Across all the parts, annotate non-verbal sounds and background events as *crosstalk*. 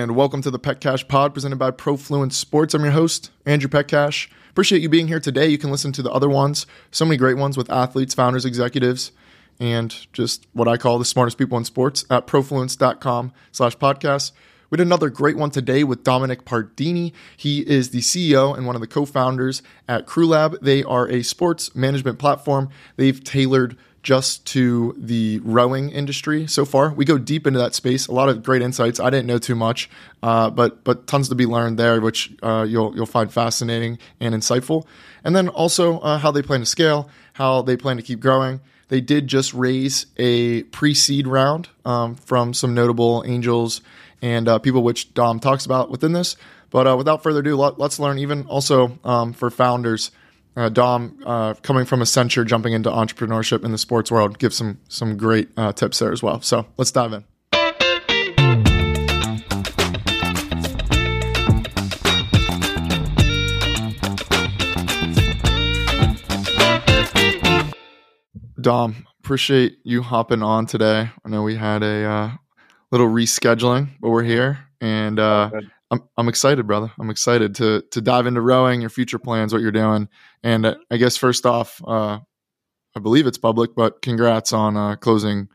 and welcome to the Petcash Pod presented by Profluence Sports. I'm your host, Andrew Petcash. Appreciate you being here today. You can listen to the other ones, so many great ones with athletes, founders, executives, and just what I call the smartest people in sports at profluence.com slash podcast. We had another great one today with Dominic Pardini. He is the CEO and one of the co-founders at CrewLab. They are a sports management platform. They've tailored just to the rowing industry so far. We go deep into that space. A lot of great insights. I didn't know too much, uh, but but tons to be learned there, which uh, you'll you'll find fascinating and insightful. And then also uh, how they plan to scale, how they plan to keep growing. They did just raise a pre-seed round um, from some notable angels and uh, people which Dom talks about within this. But uh, without further ado, let, us learn even also um, for founders uh, Dom, uh, coming from Accenture, jumping into entrepreneurship in the sports world, gives some some great uh, tips there as well. So let's dive in. Dom, appreciate you hopping on today. I know we had a uh, little rescheduling, but we're here, and uh, I'm I'm excited, brother. I'm excited to to dive into rowing, your future plans, what you're doing, and uh, I guess first off, uh, I believe it's public, but congrats on uh, closing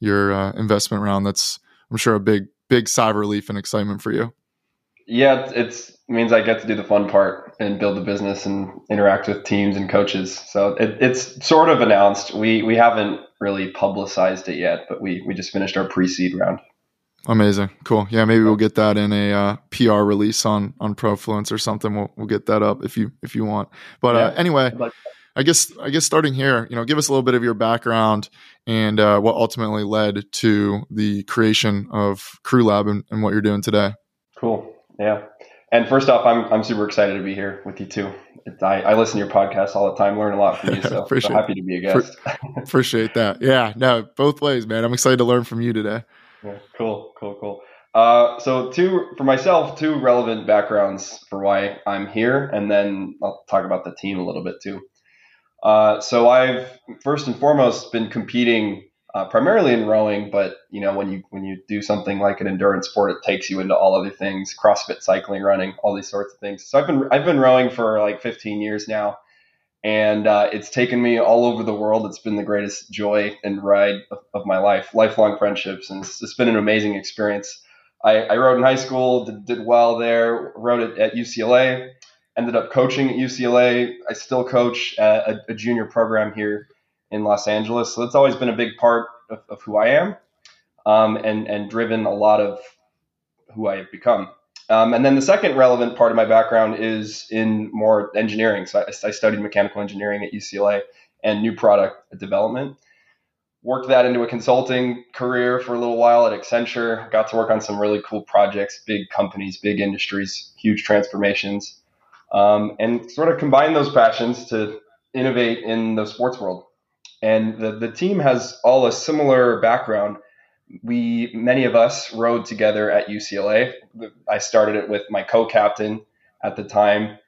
your uh, investment round. That's I'm sure a big big sigh of relief and excitement for you. Yeah, it means I get to do the fun part and build the business and interact with teams and coaches. So it, it's sort of announced. We we haven't really publicized it yet, but we we just finished our pre-seed round. Amazing, cool. Yeah, maybe we'll get that in a uh, PR release on on Profluence or something. We'll we'll get that up if you if you want. But uh, yeah, uh, anyway, like I guess I guess starting here, you know, give us a little bit of your background and uh, what ultimately led to the creation of CrewLab and, and what you're doing today. Cool. Yeah. And first off, I'm I'm super excited to be here with you too. I, I listen to your podcast all the time, learn a lot from you. *laughs* So, so happy to be a guest. *laughs* appreciate that. Yeah, no, both ways, man. I'm excited to learn from you today. Cool, cool, cool. Uh, so two for myself, two relevant backgrounds for why I'm here, and then I'll talk about the team a little bit too. Uh, so I've first and foremost been competing uh, primarily in rowing, but you know when you when you do something like an endurance sport, it takes you into all other things: CrossFit, cycling, running, all these sorts of things. So I've been I've been rowing for like 15 years now, and uh, it's taken me all over the world. It's been the greatest joy and ride of, of my life, lifelong friendships, and it's, it's been an amazing experience. I, I rode in high school, did, did well there, rode it at UCLA, ended up coaching at UCLA. I still coach a, a, junior program here in Los Angeles, so that's always been a big part of, of who I am, um, and and driven a lot of who I have become. Um, and then the second relevant part of my background is in more engineering. So I, I, studied mechanical engineering at UCLA and new product development. Worked that into a consulting career for a little while at Accenture. Got to work on some really cool projects, big companies, big industries, huge transformations, um, and sort of combine those passions to innovate in the sports world. And the, the team has all a similar background we many of us rode together at UCLA. I started it with my co-captain at the time,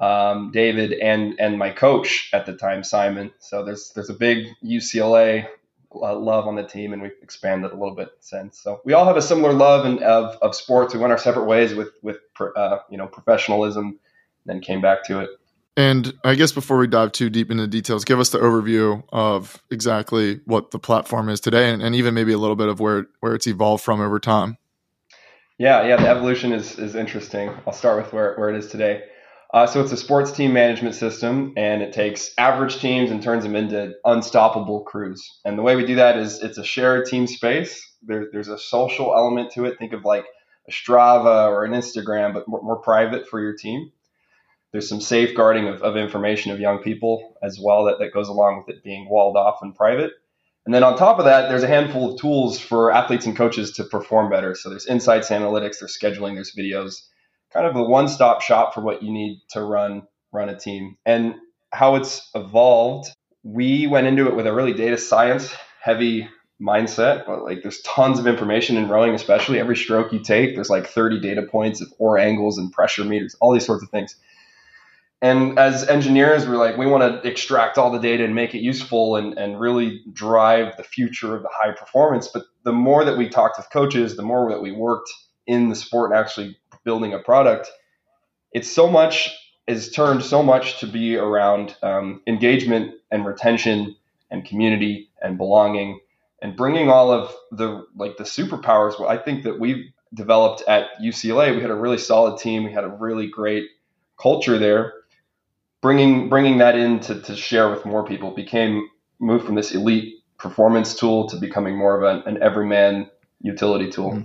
um, David, and and my coach at the time, Simon. So there's there's a big UCLA uh, love on the team, and we've expanded a little bit since. So we all have a similar love and of, of sports. We went our separate ways with with uh, you know professionalism, then came back to it. And I guess before we dive too deep into details, give us the overview of exactly what the platform is today, and, and even maybe a little bit of where where it's evolved from over time. Yeah, yeah, the evolution is is interesting. I'll start with where where it is today. Uh, so it's a sports team management system, and it takes average teams and turns them into unstoppable crews. And the way we do that is it's a shared team space. There, there's a social element to it. Think of like a Strava or an Instagram, but more, more private for your team. There's some safeguarding of, of information of young people as well that, that goes along with it being walled off and private. And then on top of that, there's a handful of tools for athletes and coaches to perform better. So there's insights, analytics, there's scheduling, there's videos, kind of a one-stop shop for what you need to run run a team. And how it's evolved, we went into it with a really data science heavy mindset. But like there's tons of information in rowing, especially every stroke you take, there's like 30 data points of oar angles and pressure meters, all these sorts of things. And as engineers, we're like, we want to extract all the data and make it useful and, and really drive the future of the high performance. But the more that we talked with coaches, the more that we worked in the sport and actually building a product, it's so much is turned so much to be around um, engagement and retention and community and belonging and bringing all of the like the superpowers. I think that we've developed at UCLA. We had a really solid team. We had a really great culture there. Bringing bringing that in to, to share with more people became moved from this elite performance tool to becoming more of an, an everyman utility tool. Mm-hmm.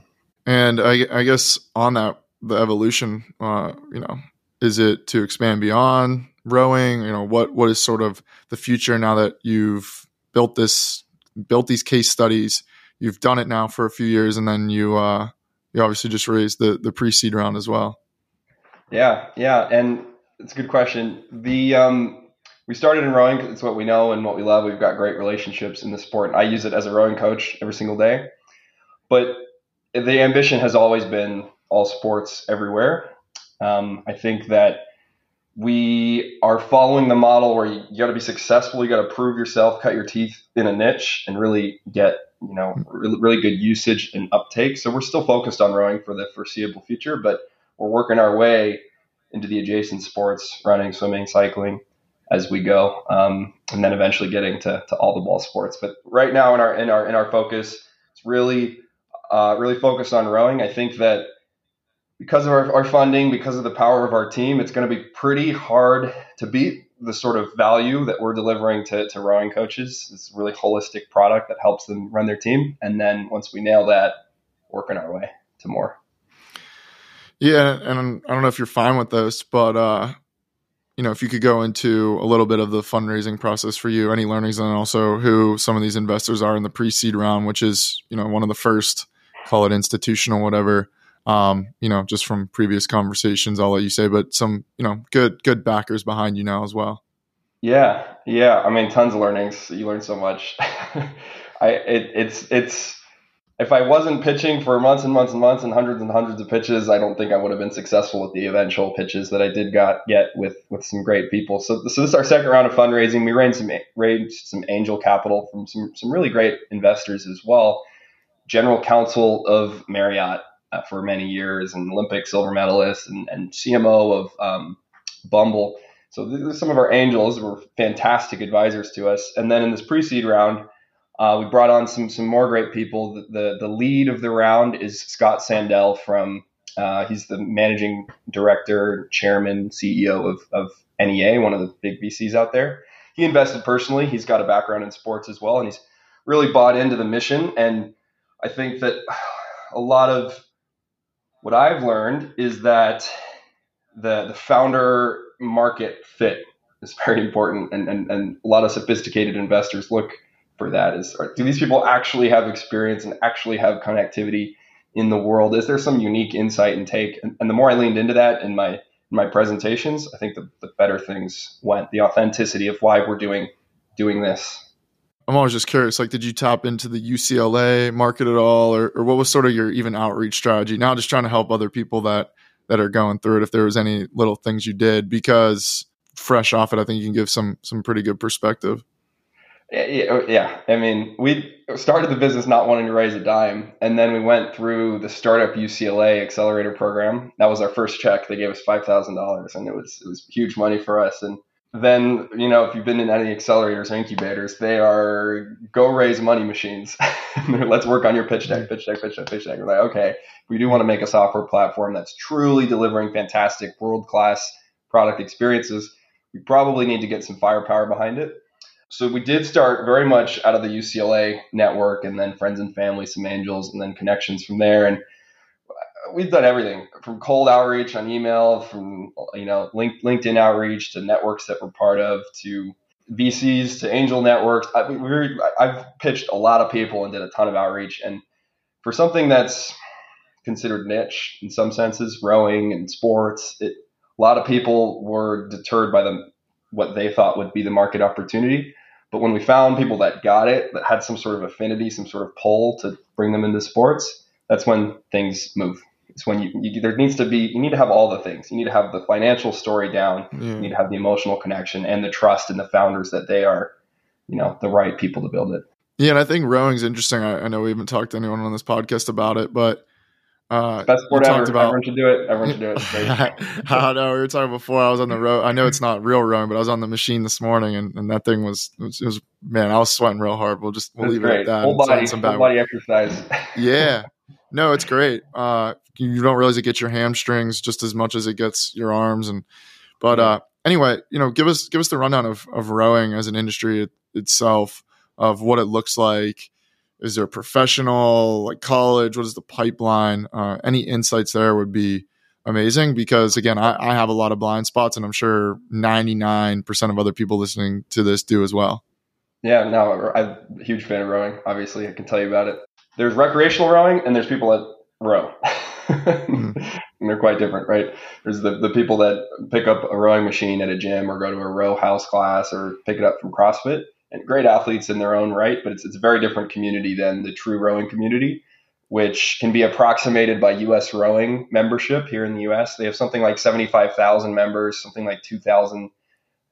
And I, I, guess on that, the evolution, uh, you know, is it to expand beyond rowing? You know, what what is sort of the future now that you've built this, built these case studies? You've done it now for a few years, and then you uh, you obviously just raised the the pre seed round as well. Yeah, yeah, and it's a good question. The um, we started in rowing because it's what we know and what we love. We've got great relationships in the sport. I use it as a rowing coach every single day, but the ambition has always been all sports everywhere. Um, I think that we are following the model where you, you got to be successful. You got to prove yourself, cut your teeth in a niche, and really get you know really, really good usage and uptake. So we're still focused on rowing for the foreseeable future, but we're working our way into the adjacent sports, running, swimming, cycling, as we go, um, and then eventually getting to, to all the ball sports. But right now in our in our in our focus, it's really uh, really focused on rowing. I think that because of our, our funding, because of the power of our team, it's going to be pretty hard to beat the sort of value that we're delivering to, to rowing coaches. It's a really holistic product that helps them run their team. And then once we nail that, working our way to more. Yeah, and I don't know if you're fine with this, but uh, you know, if you could go into a little bit of the fundraising process for you, any learnings, and also who some of these investors are in the pre-seed round, which is you know one of the first, call it institutional, whatever um, you know, just from previous conversations, I'll let you say, but some, you know, good, good backers behind you now as well. Yeah. Yeah. I mean, tons of learnings. You learn so much. *laughs* I, it, it's, it's, if I wasn't pitching for months and months and months and hundreds and hundreds of pitches, I don't think I would have been successful with the eventual pitches that I did got get with with some great people. So, so this is our second round of fundraising. We raised some raised some angel capital from some some really great investors as well. General Counsel of Marriott uh, for many years, and Olympic silver medalist, and, and CMO of um, Bumble. So these are some of our angels were fantastic advisors to us. And then in this pre-seed round, uh, we brought on some some more great people. The, the, the lead of the round is Scott Sandell from. Uh, he's the managing director, chairman, CEO of, of NEA, one of the big VCs out there. He invested personally. He's got a background in sports as well, and he's really bought into the mission. And I think that a lot of what I've learned is that the the founder market fit is very important, and, and, and a lot of sophisticated investors look for that. Is are, do these people actually have experience and actually have connectivity in the world? Is there some unique insight and take? And, and the more I leaned into that in my in my presentations, I think the, the better things went. The authenticity of why we're doing doing this I'm always just curious. Like, did you tap into the UCLA market at all, or, or what was sort of your even outreach strategy? Now, just trying to help other people that that are going through it. If there was any little things you did, because fresh off it, I think you can give some some pretty good perspective. Yeah, oh, yeah. I mean, we started the business not wanting to raise a dime, and then we went through the startup UCLA accelerator program. That was our first check. They gave us five thousand dollars, and it was it was huge money for us. And then you know if you've been in any accelerators or incubators, they are go raise money machines. *laughs* Let's work on your pitch deck, pitch deck, pitch deck, pitch deck. We're like, okay, we do want to make a software platform that's truly delivering fantastic, world class product experiences. We probably need to get some firepower behind it. So we did start very much out of the UCLA network, and then friends and family, some angels, and then connections from there. And we've done everything from cold outreach on email, from you know link, LinkedIn outreach to networks that we're part of to VCs to angel networks. I, we I've pitched a lot of people and did a ton of outreach, and for something that's considered niche in some senses, rowing and sports, it, a lot of people were deterred by the what they thought would be the market opportunity. But when we found people that got it, that had some sort of affinity, some sort of pull to bring them into sports, that's when things move. It's when you, you, there needs to be you need to have all the things. You need to have the financial story down. Yeah. You need to have the emotional connection and the trust in the founders that they are, you know, the right people to build it. Yeah, and I think rowing's interesting. I, I know we haven't talked to anyone on this podcast about it, but Uh, Best sport ever. about- Everyone should do it. Everyone should do it. *laughs* Great. I know we were talking before. I was on the road. I know it's not real rowing, but I was on the machine this morning, and, and that thing was it, was was man. I was sweating real hard. We'll just we'll leave it at that. Whole body, some whole body exercise. *laughs* yeah. No, it's great. Uh, you don't realize it gets your hamstrings just as much as it gets your arms. And but uh, anyway, you know, give us give us the rundown of of rowing as an industry it, itself, of what it looks like. Is there a professional, like college? What is the pipeline? Uh, any insights there would be amazing because again, I, I have a lot of blind spots, and I'm sure 99% of other people listening to this do as well. Yeah, no, I'm a huge fan of rowing. Obviously, I can tell you about it. There's recreational rowing, and there's people that row, *laughs* and they're quite different, right? There's the, the people that pick up a rowing machine at a gym or go to a row house class or pick it up from CrossFit, and great athletes in their own right, but it's, it's a very different community than the true rowing community, which can be approximated by U.S. rowing membership here in the U.S. They have something like 75,000 members, something like 2,000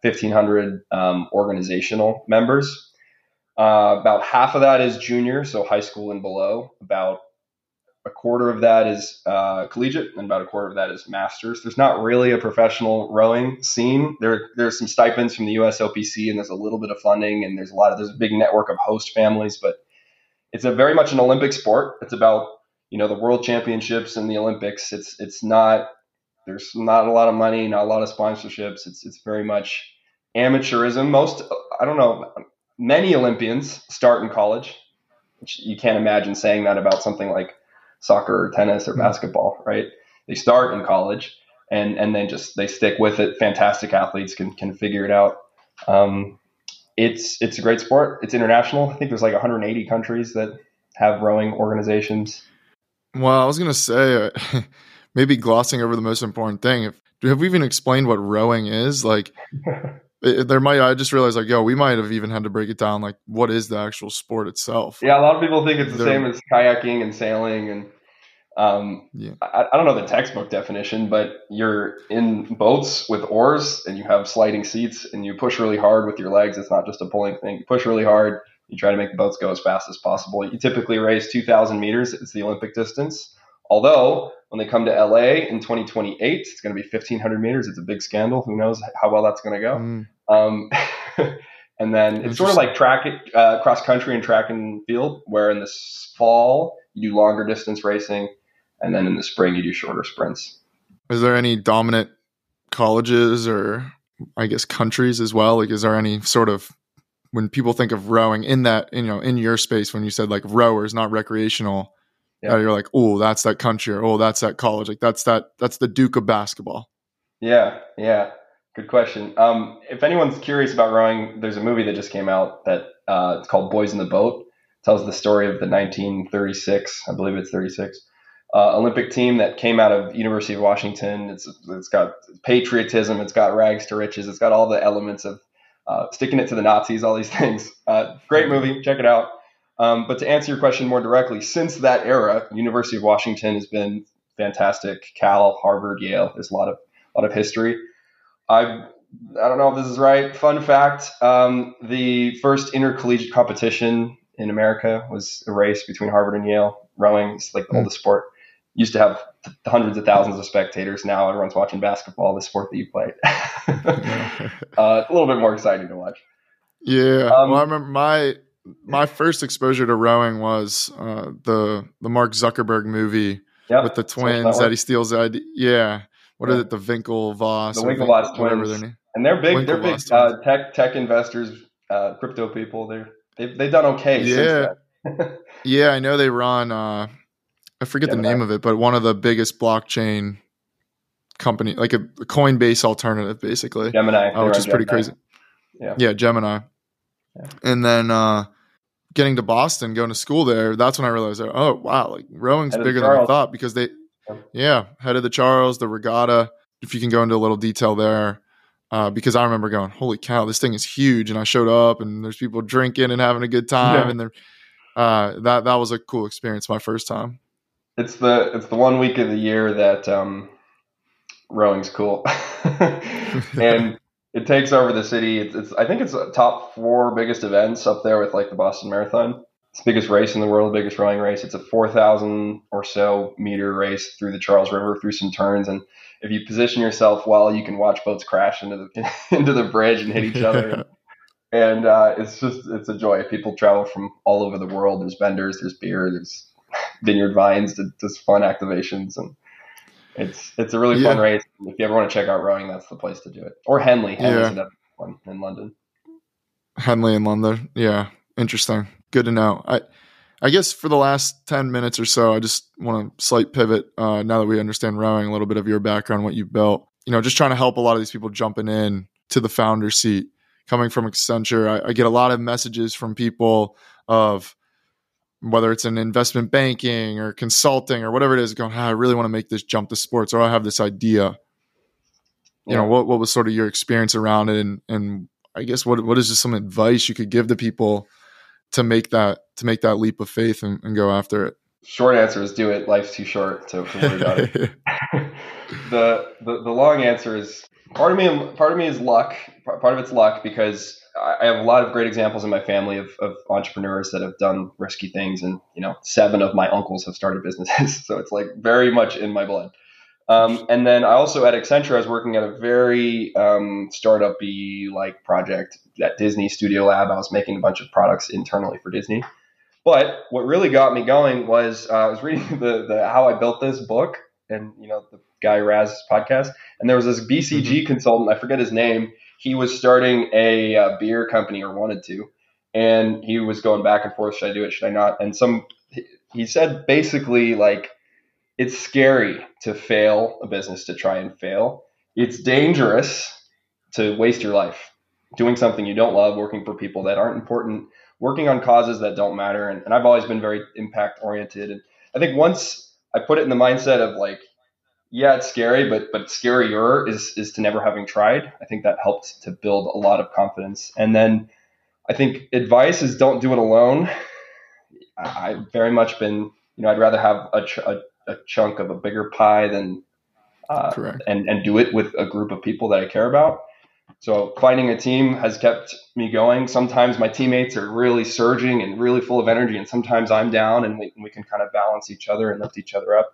1,500 um, organizational members. Uh, about half of that is junior, so high school and below. About a quarter of that is uh, collegiate, and about a quarter of that is masters. There's not really a professional rowing scene. There, there's some stipends from the USOPC, and there's a little bit of funding, and there's a lot of there's a big network of host families, but it's a very much an Olympic sport. It's about you know the World Championships and the Olympics. It's it's not there's not a lot of money, not a lot of sponsorships. It's it's very much amateurism. Most I don't know. Many Olympians start in college, you can't imagine saying that about something like soccer or tennis or basketball, right? They start in college and and then just they stick with it. Fantastic athletes can can figure it out. Um, it's it's a great sport. It's international. I think there's like 180 countries that have rowing organizations. Well, I was gonna say uh, *laughs* maybe glossing over the most important thing. If have we even explained what rowing is? Like, *laughs* it, there might. I just realized, like, yo, we might have even had to break it down. Like, what is the actual sport itself? Yeah, a lot of people think it's the They're- same as kayaking and sailing, and um, Yeah. I, I don't know the textbook definition, but you're in boats with oars and you have sliding seats, and you push really hard with your legs. It's not just a pulling thing. You push really hard. You try to make the boats go as fast as possible. You typically race 2,000 meters. It's the Olympic distance. Although when they come to LA in 2028, it's going to be 1,500 meters. It's a big scandal. Who knows how well that's going to go? Mm, Um, *laughs* and then it's sort of like track, uh, cross country and track and field, where in the fall you do longer distance racing, and then in the spring you do shorter sprints. is there any dominant colleges or I guess countries as well? Like, is there any sort of when people think of rowing in that you know in your space when you said like rowers, not recreational? Yeah. you're like, oh, that's that country, or oh, that's that college. Like, that's that that's the Duke of basketball. Yeah, yeah, good question. Um, if anyone's curious about rowing, there's a movie that just came out that uh, it's called Boys in the Boat. tells the story of the 1936, I believe it's 36, uh, Olympic team that came out of University of Washington. It's it's got patriotism, it's got rags to riches, it's got all the elements of uh, sticking it to the Nazis, all these *laughs* things. Uh, great movie, check it out. Um, but to answer your question more directly, since that era, University of Washington has been fantastic. Cal, Harvard, Yale. There's a lot of a lot of history. I I don't know if this is right. Fun fact: um, the first intercollegiate competition in America was a race between Harvard and Yale. Rowing is like the Hmm. oldest sport. Used to have th- hundreds of thousands of spectators. Now everyone's watching basketball, the sport that you played. *laughs* uh, a little bit more exciting to watch. Yeah. Um, well, I remember my my first exposure to rowing was uh, the the Mark Zuckerberg movie Yep. with the twins Network. that he steals. The idea. Yeah. What is Yeah. it? The Winklevoss. The Winklevoss Wink- whatever twins. their name. and they're big. They're big uh, tech tech investors, uh, crypto people. They're they've, they've done okay. Yeah. *laughs* Yeah, I know they run. Uh, I forget the name of it, but one of the biggest blockchain company, like a Coinbase alternative, basically. Gemini, uh, which is on pretty crazy. Yeah. Yeah, Gemini. Yeah. And then uh, getting to Boston, going to school there, that's when I realized, oh wow, like rowing's Head bigger than I thought because they, Yeah. head of the Charles, the regatta. If you can go into a little detail there, uh, because I remember going, holy cow, this thing is huge, and I showed up and there's people drinking and having a good time, Yeah. and there, uh, that that was a cool experience my first time. It's the it's the one week of the year that um, rowing's cool, *laughs* and *laughs* it takes over the city. It's, it's I think it's top four biggest events up there with like the Boston Marathon. It's the biggest race in the world, the biggest rowing race. It's a 4,000 or so meter race through the Charles River through some turns. And if you position yourself well, you can watch boats crash into the *laughs* into the bridge and hit each other. *laughs* and uh, it's just it's a joy. People travel from all over the world. There's vendors, there's beer, there's *laughs* vineyard vines, just fun activations, and it's it's a really yeah. fun race. If you ever want to check out rowing, that's the place to do it. Or Henley, Henley's yeah. one in London. Henley in London, yeah, interesting. Good to know. I I guess for the last ten minutes or so, I just want to slight pivot. Uh, now that we understand rowing, a little bit of your background, what you've built. You know, just trying to help a lot of these people jumping in to the founder seat. Coming from Accenture, I, I get a lot of messages from people of whether it's an investment banking or consulting or whatever it is, going, oh, I really want to make this jump to sports, or I have this idea. You yeah. know, what what was sort of your experience around it, and and I guess what what is just some advice you could give to people to make that to make that leap of faith and, and go after it? Short answer is do it. Life's too short to, to worry about it. *laughs* *laughs* the, the the long answer is part of me part of me is luck. Part of it's luck because I have a lot of great examples in my family of, of entrepreneurs that have done risky things, and you know, seven of my uncles have started businesses, *laughs* so it's like very much in my blood. Um, and then I also at Accenture, I was working at a very um, startup-y like project at Disney Studio Lab. I was making a bunch of products internally for Disney. But what really got me going was uh, I was reading *laughs* the, the How I Built This book, and you know the Guy Raz's podcast, and there was this BCG mm-hmm. consultant. I forget his name he was starting a uh, beer company or wanted to, and he was going back and forth: should I do it? Should I not? And some he said basically like it's scary to fail a business to try and fail. It's dangerous to waste your life doing something you don't love, working for people that aren't important, working on causes that don't matter. And, and I've always been very impact oriented. And I think once I put it in the mindset of like, yeah, it's scary, but but scarier is is to never having tried. I think that helped to build a lot of confidence. And then I think advice is don't do it alone. I've very much been, you know, I'd rather have a, ch- a, a chunk of a bigger pie than uh, and and do it with a group of people that I care about. So finding a team has kept me going. Sometimes my teammates are really surging and really full of energy, and sometimes I'm down, and we, we can kind of balance each other and lift each other up.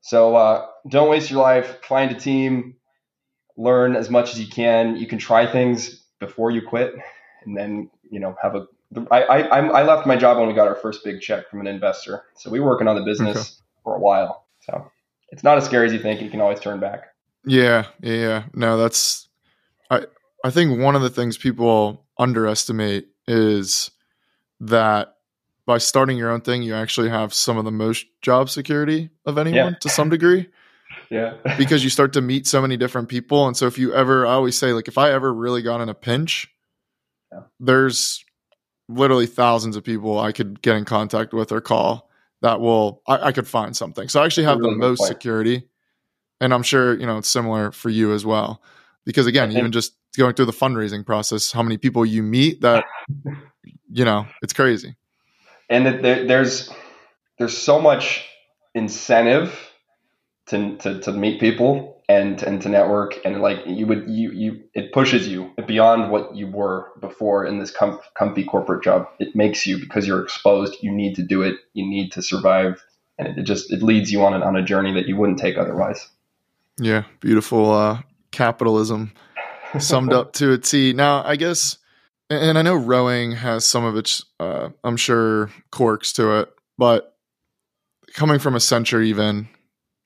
So uh, don't waste your life. Find a team, learn as much as you can. You can try things before you quit, and then you know have a. I I I left my job when we got our first big check from an investor, so we were working on the business okay. for a while. So it's not as scary as you think. You can always turn back. Yeah, yeah. No, that's. I I think one of the things people underestimate is that by starting your own thing, you actually have some of the most job security of anyone yeah. to some degree. *laughs* yeah. because you start to meet so many different people. And so if you ever, I always say, like, if I ever really got in a pinch, yeah. there's literally thousands of people I could get in contact with or call that will, I, I could find something. So I actually have really the most security. And I'm sure, you know, it's similar for you as well. Because again, even just going through the fundraising process, how many people you meet that, *laughs* you know, it's crazy and that there, there's there's so much incentive to, to, to meet people and and to network. And like you would you you it pushes you beyond what you were before in this com- comfy corporate job. It makes you because you're exposed you need to do it. You need to survive. And it, it just it leads you on an, on a journey that you wouldn't take otherwise. Yeah. Beautiful uh capitalism summed up to a t. Now i guess and I know rowing has some of its, uh, I'm sure, quirks to it, but coming from Accenture, even,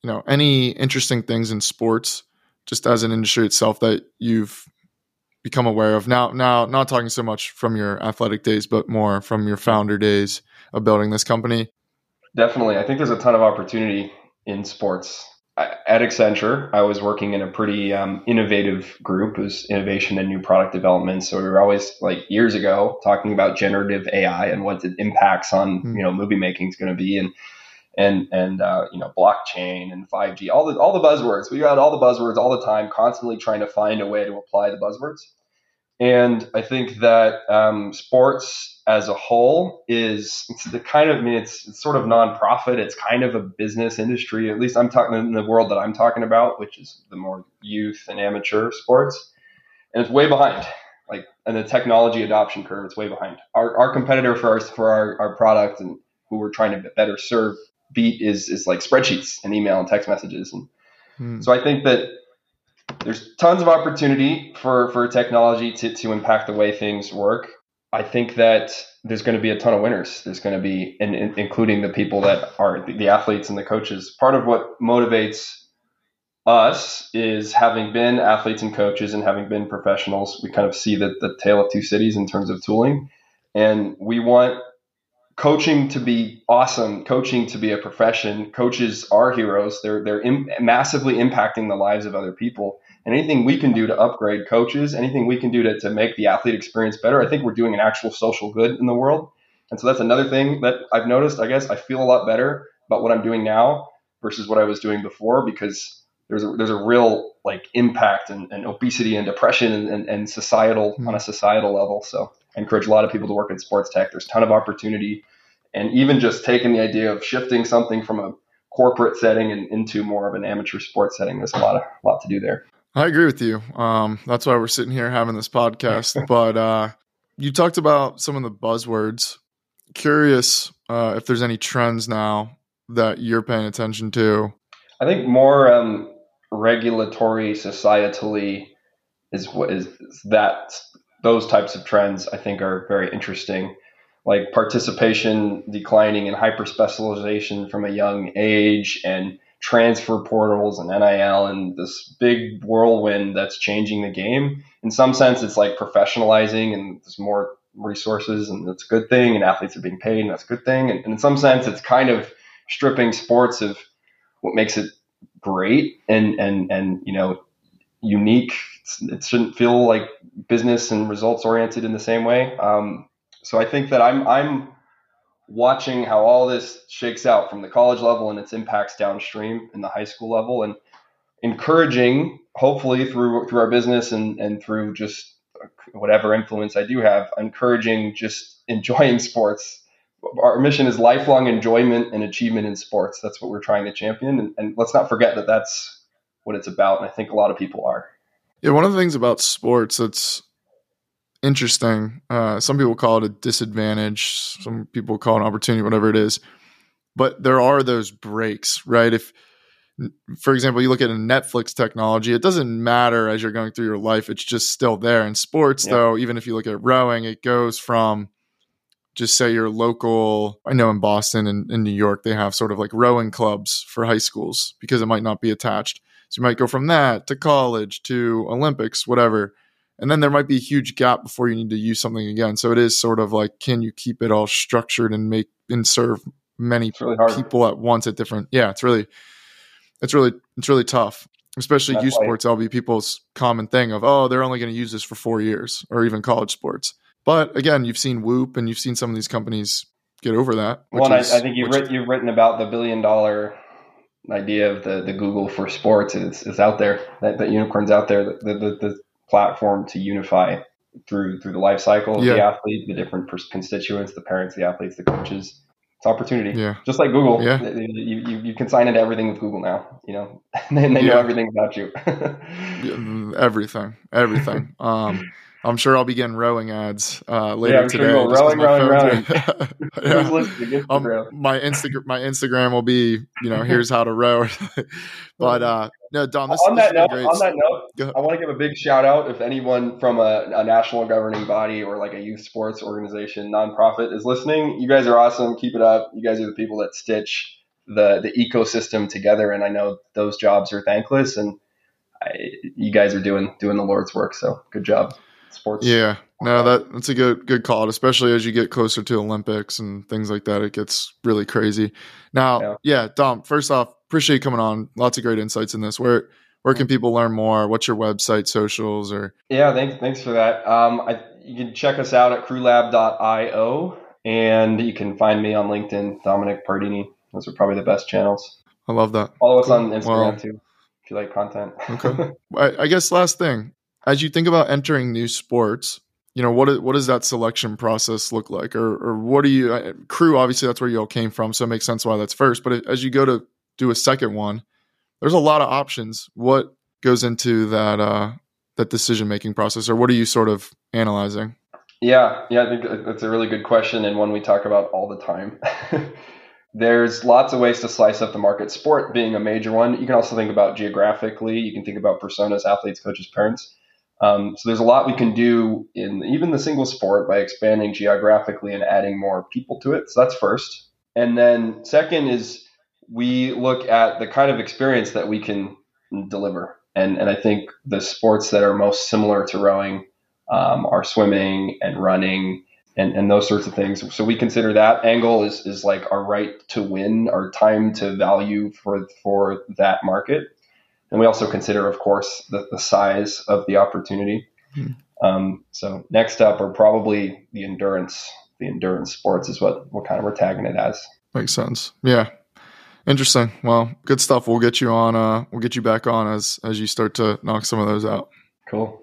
you know, any interesting things in sports, just as an industry itself that you've become aware of now, now, not talking so much from your athletic days, but more from your founder days of building this company? Definitely. I think there's a ton of opportunity in sports at Accenture, I was working in a pretty um, innovative group. It was innovation and new product development. So we were always like years ago talking about generative AI and what the impacts on mm. you know movie making is going to be, and and and uh, you know blockchain and 5G, all the all the buzzwords. We got all the buzzwords all the time, constantly trying to find a way to apply the buzzwords. And I think that um, sports as a whole is it's the kind of I mean it's, it's sort of nonprofit. It's kind of a business industry. At least I'm talking in the world that I'm talking about, which is the more youth and amateur sports. And it's way behind. like and the technology adoption curve it's way behind our, our competitor for our for our, our product and who we're trying to better serve beat is is like spreadsheets and email and text messages and hmm. so i think that there's tons of opportunity for for technology to to impact the way things work i think that there's going to be a ton of winners there's going to be and including the people that are the athletes and the coaches part of what motivates us is having been athletes and coaches and having been professionals, we kind of see that the tale of two cities in terms of tooling. And we want coaching to be awesome, coaching to be a profession. Coaches are heroes. They're they're Im- massively impacting the lives of other people. And anything we can do to upgrade coaches, anything we can do to, to make the athlete experience better, I think we're doing an actual social good in the world. And so that's another thing that I've noticed. I guess I feel a lot better about what I'm doing now versus what I was doing before because there's a there's a real like impact and, and obesity and depression and, and, and societal mm-hmm. on a societal level. So I encourage a lot of people to work in sports tech. There's a ton of opportunity, and even just taking the idea of shifting something from a corporate setting and into more of an amateur sports setting, there's a lot of a lot to do there. I agree with you. Um, that's why we're sitting here having this podcast. *laughs* but uh, you talked about some of the buzzwords. Curious uh, if there's any trends now that you're paying attention to. I think more um, regulatory, societally, is what is that those types of trends I think are very interesting. Like participation declining and hyper specialization from a young age and transfer portals and NIL and this big whirlwind that's changing the game. In some sense, it's like professionalizing and there's more resources and that's a good thing and athletes are being paid and that's a good thing. And, and in some sense, it's kind of stripping sports of what makes it great and and and you know unique. It shouldn't feel like business and results oriented in the same way. Um, so I think that I'm I'm watching how all this shakes out from the college level and its impacts downstream in the high school level and encouraging hopefully through through our business and and through just whatever influence I do have encouraging just enjoying sports our mission is lifelong enjoyment and achievement in sports. That's what we're trying to champion. And, and, let's not forget that that's what it's about. And I think a lot of people are. Yeah, one of the things about sports that's interesting, uh, some people call it a disadvantage, some people call it an opportunity, whatever it is. But there are those breaks, right? If, for example, you look at a Netflix technology, it doesn't matter as you're going through your life, it's just still there. In sports, yeah. though, even if you look at rowing, it goes from just say your local i know in boston and in new york they have sort of like rowing clubs for high schools because it might not be attached so you might go from that to college to olympics whatever and then there might be a huge gap before you need to use something again so it is sort of like can you keep it all structured and make and serve many really people at once at different yeah it's really it's really it's really tough especially That's youth sports that'll be people's common thing of oh they're only going to use this for four years or even college sports but again, you've seen Whoop and you've seen some of these companies get over that. Well, is, I, I, think you've, writ- you've written about the billion dollar idea of the, the Google for sports. It's, it's out there. That, that unicorn's out there. The, the, the, platform to unify through through the life cycle of yeah. the athlete, the different constituents, the parents, the athletes, the coaches. It's opportunity. Yeah. Just like Google. Yeah. You, you, you can sign into everything with Google now, you know, and *laughs* they yeah. know everything about you. *laughs* everything. Everything. *laughs* Um, I'm sure I'll be getting rowing ads uh, later yeah, today. Sure rowing, rowing, rowing. *laughs* *laughs* yeah. um, my Instagram, my Instagram will be, you know, here's how to row. *laughs* but uh, no, Dom. This, on that note, on that note, I want to give a big shout out if anyone from a, a, national governing body or like a youth sports organization, nonprofit, is listening. You guys are awesome. Keep it up. You guys are the people that stitch the the ecosystem together, and I know those jobs are thankless, and I, you guys are doing doing the Lord's work. So good job sports. Yeah, no, that that's a good good call, especially as you get closer to Olympics and things like that. It gets really crazy. Now, yeah, yeah Dom. First off, appreciate you coming on. Lots of great insights in this. Where where can people learn more? What's your website, socials, or? Yeah, thanks thanks for that. Um, I, you can check us out at crewlab.io, and you can find me on LinkedIn, Dominic Pardini. Those are probably the best channels. I love that. Follow us on Instagram well, too if you like content. okay. *laughs* I, I guess last thing, as you think about entering new sports, you know what what does that selection process look like, or or what do you crew? Obviously, that's where you all came from, so it makes sense why that's first. But as you go to do a second one, there's a lot of options. What goes into that uh, that decision making process, or what are you sort of analyzing? Yeah, yeah, I think that's a really good question and one we talk about all the time. *laughs* There's lots of ways to slice up the market, sport being a major one. You can also think about geographically, you can think about personas, athletes, coaches, parents. Um, so there's a lot we can do in even the single sport by expanding geographically and adding more people to it. So that's first. And then second is we look at the kind of experience that we can deliver. And, and I think the sports that are most similar to rowing um, are swimming and running and, and those sorts of things. So we consider that angle is, is like our right to win, our time to value for, for that market. And we also consider, of course, the, the size of the opportunity. Mm-hmm. Um, so next up are probably the endurance. The endurance sports is what, what kind of we're tagging it as. Makes sense. Yeah. Interesting. Well, good stuff. We'll get you on. Uh, we'll get you back on as as you start to knock some of those out. Cool.